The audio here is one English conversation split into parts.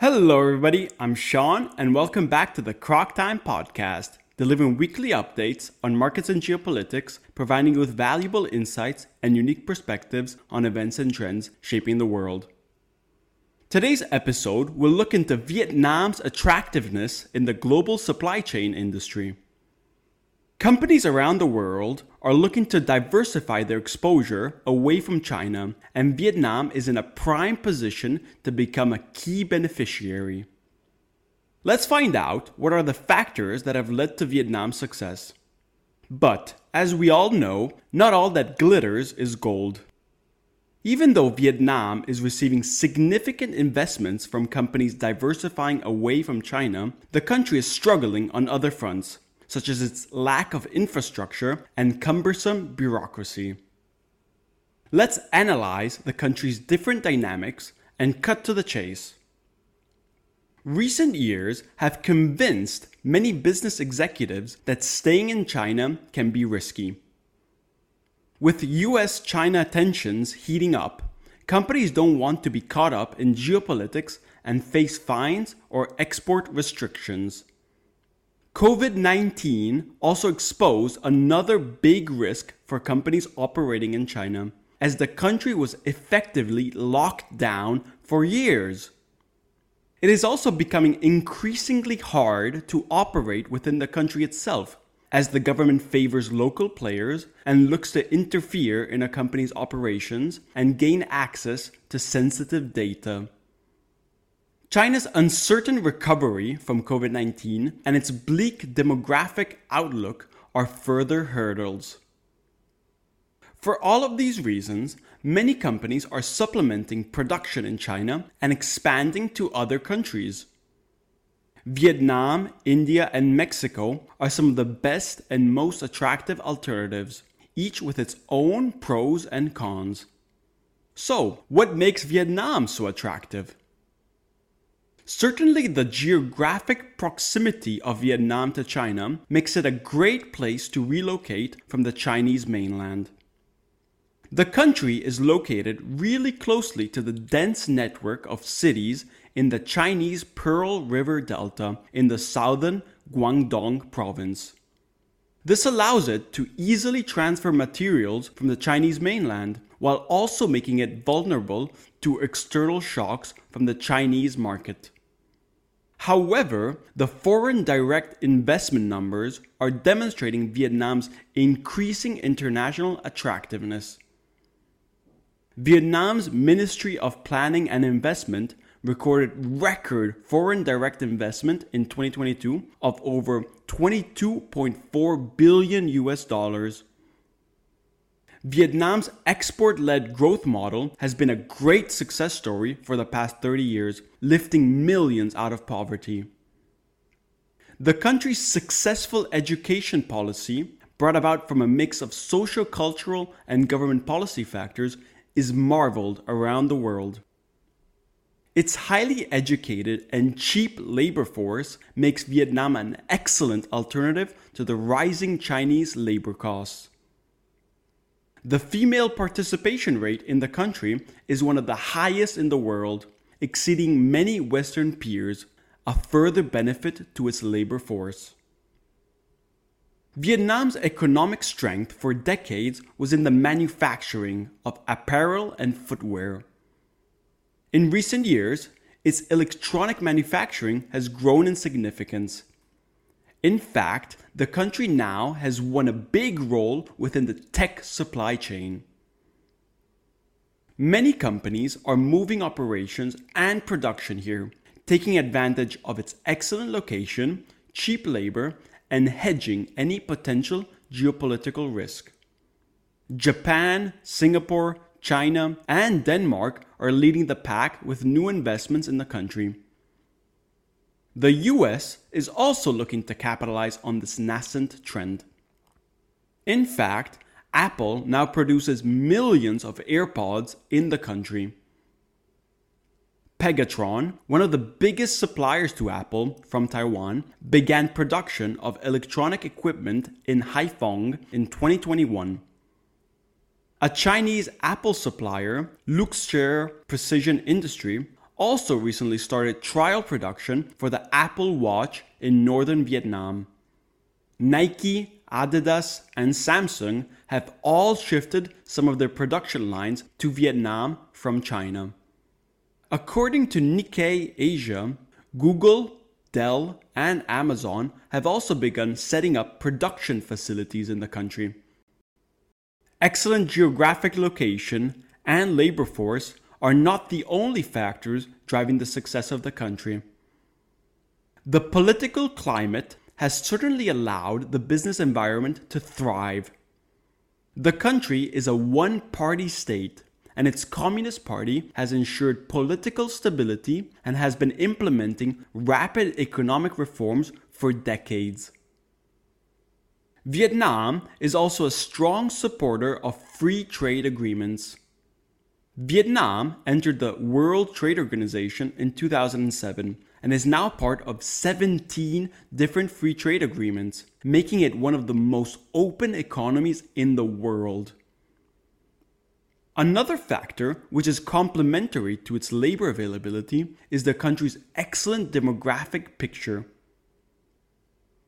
Hello, everybody. I'm Sean, and welcome back to the Croc Time Podcast, delivering weekly updates on markets and geopolitics, providing you with valuable insights and unique perspectives on events and trends shaping the world. Today's episode will look into Vietnam's attractiveness in the global supply chain industry. Companies around the world are looking to diversify their exposure away from China, and Vietnam is in a prime position to become a key beneficiary. Let's find out what are the factors that have led to Vietnam's success. But, as we all know, not all that glitters is gold. Even though Vietnam is receiving significant investments from companies diversifying away from China, the country is struggling on other fronts, such as its lack of infrastructure and cumbersome bureaucracy. Let's analyze the country's different dynamics and cut to the chase. Recent years have convinced many business executives that staying in China can be risky. With US China tensions heating up, companies don't want to be caught up in geopolitics and face fines or export restrictions. COVID 19 also exposed another big risk for companies operating in China, as the country was effectively locked down for years. It is also becoming increasingly hard to operate within the country itself, as the government favors local players and looks to interfere in a company's operations and gain access to sensitive data. China's uncertain recovery from COVID 19 and its bleak demographic outlook are further hurdles. For all of these reasons, many companies are supplementing production in China and expanding to other countries. Vietnam, India, and Mexico are some of the best and most attractive alternatives, each with its own pros and cons. So, what makes Vietnam so attractive? Certainly, the geographic proximity of Vietnam to China makes it a great place to relocate from the Chinese mainland. The country is located really closely to the dense network of cities in the Chinese Pearl River Delta in the southern Guangdong province. This allows it to easily transfer materials from the Chinese mainland while also making it vulnerable to external shocks from the Chinese market. However, the foreign direct investment numbers are demonstrating Vietnam's increasing international attractiveness. Vietnam's Ministry of Planning and Investment recorded record foreign direct investment in 2022 of over 22.4 billion US dollars Vietnam's export led growth model has been a great success story for the past 30 years, lifting millions out of poverty. The country's successful education policy, brought about from a mix of social, cultural, and government policy factors, is marveled around the world. Its highly educated and cheap labor force makes Vietnam an excellent alternative to the rising Chinese labor costs. The female participation rate in the country is one of the highest in the world, exceeding many Western peers, a further benefit to its labor force. Vietnam's economic strength for decades was in the manufacturing of apparel and footwear. In recent years, its electronic manufacturing has grown in significance in fact, the country now has won a big role within the tech supply chain. Many companies are moving operations and production here, taking advantage of its excellent location, cheap labor, and hedging any potential geopolitical risk. Japan, Singapore, China, and Denmark are leading the pack with new investments in the country. The US is also looking to capitalize on this nascent trend. In fact, Apple now produces millions of AirPods in the country. Pegatron, one of the biggest suppliers to Apple from Taiwan, began production of electronic equipment in Haiphong in 2021. A Chinese Apple supplier, Luxshare Precision Industry, also recently started trial production for the Apple Watch in northern Vietnam. Nike, Adidas, and Samsung have all shifted some of their production lines to Vietnam from China. According to Nikkei Asia, Google, Dell, and Amazon have also begun setting up production facilities in the country. Excellent geographic location and labor force are not the only factors driving the success of the country. The political climate has certainly allowed the business environment to thrive. The country is a one party state and its Communist Party has ensured political stability and has been implementing rapid economic reforms for decades. Vietnam is also a strong supporter of free trade agreements. Vietnam entered the World Trade Organization in 2007 and is now part of 17 different free trade agreements, making it one of the most open economies in the world. Another factor, which is complementary to its labor availability, is the country's excellent demographic picture.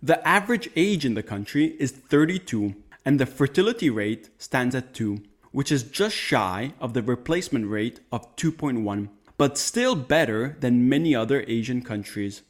The average age in the country is 32, and the fertility rate stands at 2, which is just shy of the replacement rate of 2.1, but still better than many other Asian countries.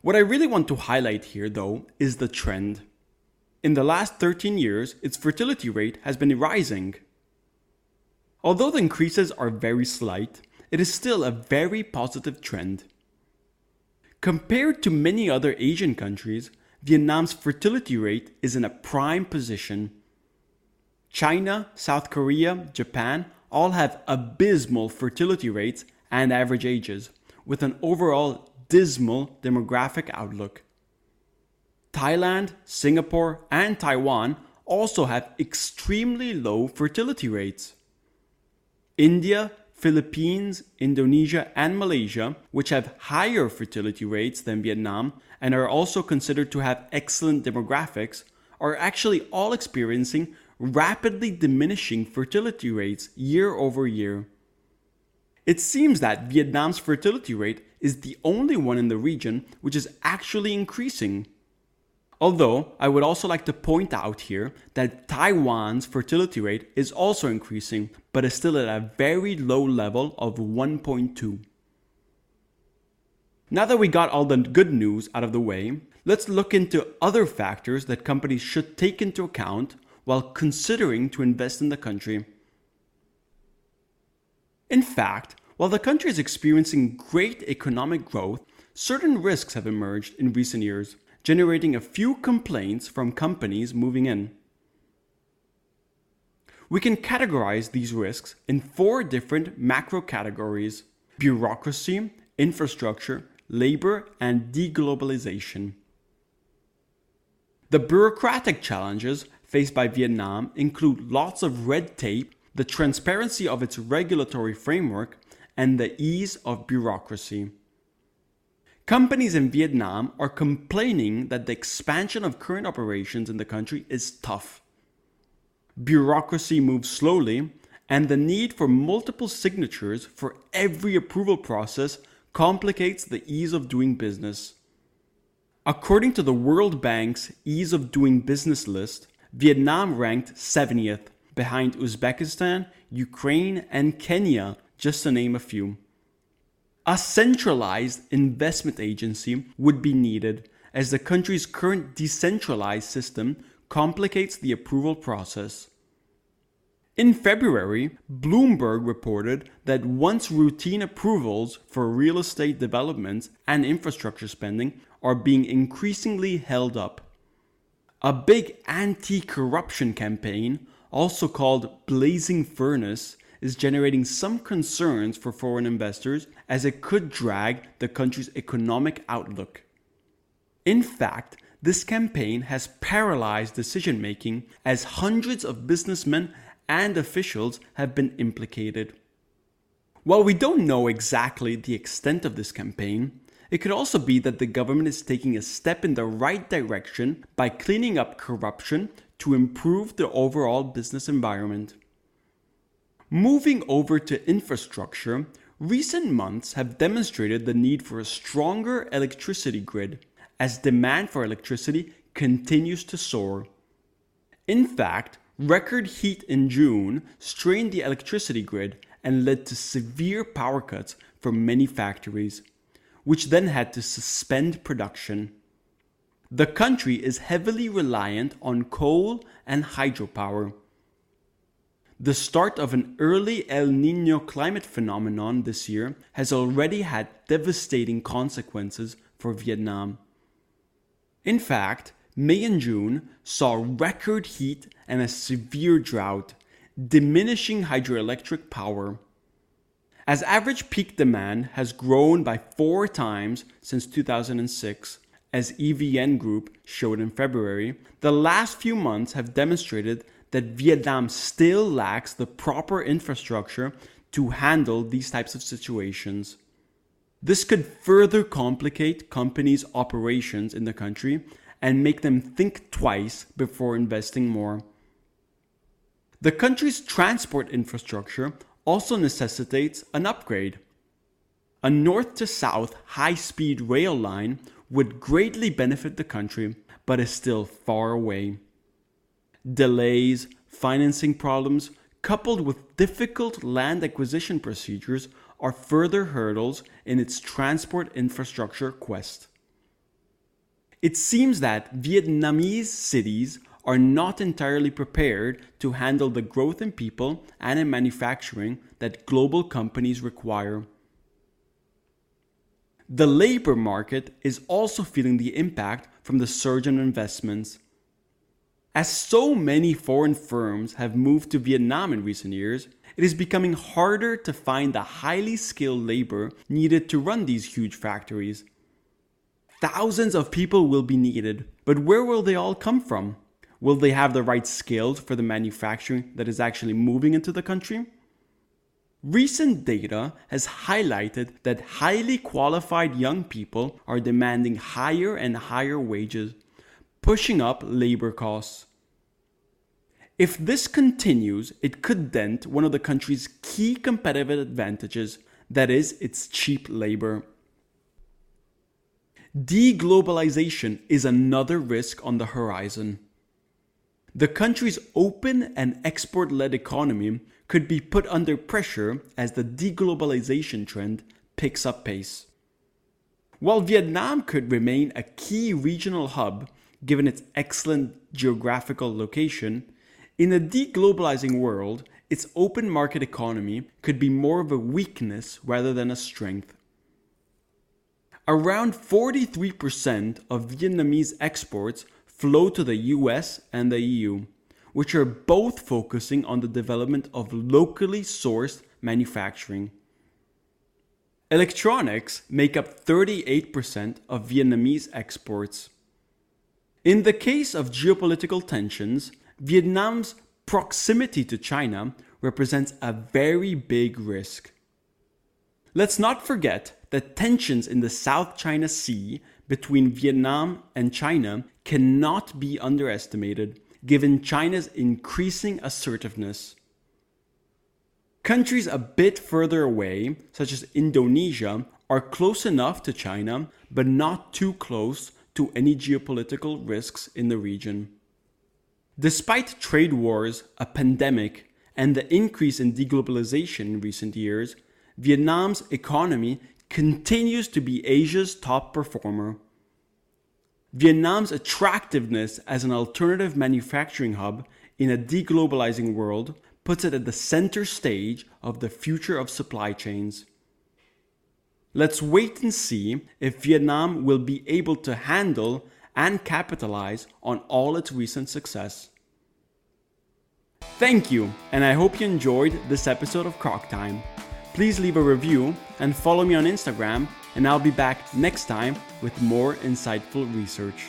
What I really want to highlight here, though, is the trend. In the last 13 years, its fertility rate has been rising. Although the increases are very slight, it is still a very positive trend. Compared to many other Asian countries, Vietnam's fertility rate is in a prime position. China, South Korea, Japan all have abysmal fertility rates and average ages, with an overall dismal demographic outlook. Thailand, Singapore, and Taiwan also have extremely low fertility rates. India, Philippines, Indonesia, and Malaysia, which have higher fertility rates than Vietnam and are also considered to have excellent demographics, are actually all experiencing rapidly diminishing fertility rates year over year. It seems that Vietnam's fertility rate is the only one in the region which is actually increasing. Although, I would also like to point out here that Taiwan's fertility rate is also increasing, but is still at a very low level of 1.2. Now that we got all the good news out of the way, let's look into other factors that companies should take into account while considering to invest in the country. In fact, while the country is experiencing great economic growth, certain risks have emerged in recent years generating a few complaints from companies moving in. We can categorize these risks in four different macro categories bureaucracy, infrastructure, labor, and deglobalization. The bureaucratic challenges faced by Vietnam include lots of red tape, the transparency of its regulatory framework, and the ease of bureaucracy. Companies in Vietnam are complaining that the expansion of current operations in the country is tough. Bureaucracy moves slowly, and the need for multiple signatures for every approval process complicates the ease of doing business. According to the World Bank's Ease of Doing Business list, Vietnam ranked 70th, behind Uzbekistan, Ukraine, and Kenya, just to name a few. A centralized investment agency would be needed as the country's current decentralized system complicates the approval process. In February, Bloomberg reported that once routine approvals for real estate developments and infrastructure spending are being increasingly held up. A big anti corruption campaign, also called Blazing Furnace, is generating some concerns for foreign investors as it could drag the country's economic outlook. In fact, this campaign has paralyzed decision making as hundreds of businessmen and officials have been implicated. While we don't know exactly the extent of this campaign, it could also be that the government is taking a step in the right direction by cleaning up corruption to improve the overall business environment. Moving over to infrastructure, Recent months have demonstrated the need for a stronger electricity grid as demand for electricity continues to soar. In fact, record heat in June strained the electricity grid and led to severe power cuts for many factories, which then had to suspend production. The country is heavily reliant on coal and hydropower. The start of an early El Nino climate phenomenon this year has already had devastating consequences for Vietnam. In fact, May and June saw record heat and a severe drought, diminishing hydroelectric power. As average peak demand has grown by four times since 2006, as EVN Group showed in February, the last few months have demonstrated that Vietnam still lacks the proper infrastructure to handle these types of situations. This could further complicate companies' operations in the country and make them think twice before investing more. The country's transport infrastructure also necessitates an upgrade. A north to south high speed rail line would greatly benefit the country, but is still far away delays, financing problems, coupled with difficult land acquisition procedures, are further hurdles in its transport infrastructure quest. It seems that Vietnamese cities are not entirely prepared to handle the growth in people and in manufacturing that global companies require. The labor market is also feeling the impact from the surge in investments. As so many foreign firms have moved to Vietnam in recent years, it is becoming harder to find the highly skilled labor needed to run these huge factories. Thousands of people will be needed, but where will they all come from? Will they have the right skills for the manufacturing that is actually moving into the country? Recent data has highlighted that highly qualified young people are demanding higher and higher wages, pushing up labor costs. If this continues, it could dent one of the country's key competitive advantages, that is, its cheap labor. Deglobalization is another risk on the horizon. The country's open and export led economy could be put under pressure as the deglobalization trend picks up pace. While Vietnam could remain a key regional hub given its excellent geographical location, in a deglobalizing world, its open market economy could be more of a weakness rather than a strength. Around 43% of Vietnamese exports flow to the US and the EU, which are both focusing on the development of locally sourced manufacturing. Electronics make up 38% of Vietnamese exports. In the case of geopolitical tensions, Vietnam's proximity to China represents a very big risk. Let's not forget that tensions in the South China Sea between Vietnam and China cannot be underestimated given China's increasing assertiveness. Countries a bit further away, such as Indonesia, are close enough to China but not too close to any geopolitical risks in the region. Despite trade wars, a pandemic, and the increase in deglobalization in recent years, Vietnam's economy continues to be Asia's top performer. Vietnam's attractiveness as an alternative manufacturing hub in a deglobalizing world puts it at the center stage of the future of supply chains. Let's wait and see if Vietnam will be able to handle and capitalize on all its recent success. Thank you, and I hope you enjoyed this episode of Croc Time. Please leave a review and follow me on Instagram, and I'll be back next time with more insightful research.